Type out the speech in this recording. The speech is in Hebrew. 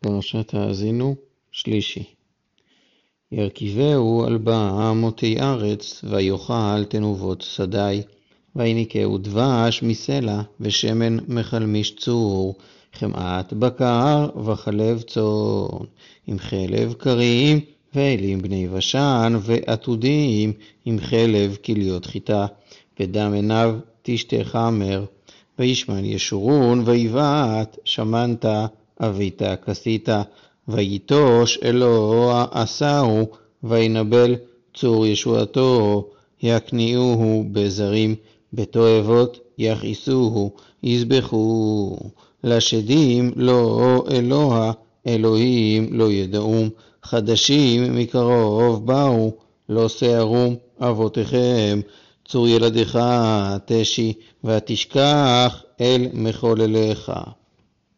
פרשת האזינו, שלישי. ירכיבהו על בעמותי ארץ, ויאכל תנובות שדי. ויניקהו דבש מסלע, ושמן מחלמיש צור, חמאת בקר וחלב צאן, עם חלב קרים, ואלים בני בשן, ועתודים, עם חלב כליות חיטה, ודם עיניו תשתה חמר. וישמן ישורון, ויבעט, שמנת, אביתה כסית, ויטוש אלוה עשהו, וינבל צור ישועתו, יקניעוהו בזרים, בתועבות יכעסוהו, יזבחו. לשדים לא אלוה, אלוהים לא ידעום, חדשים מקרוב באו, לא שערום אבותיכם, צור ילדיך תשי, ותשכח אל מחולליך.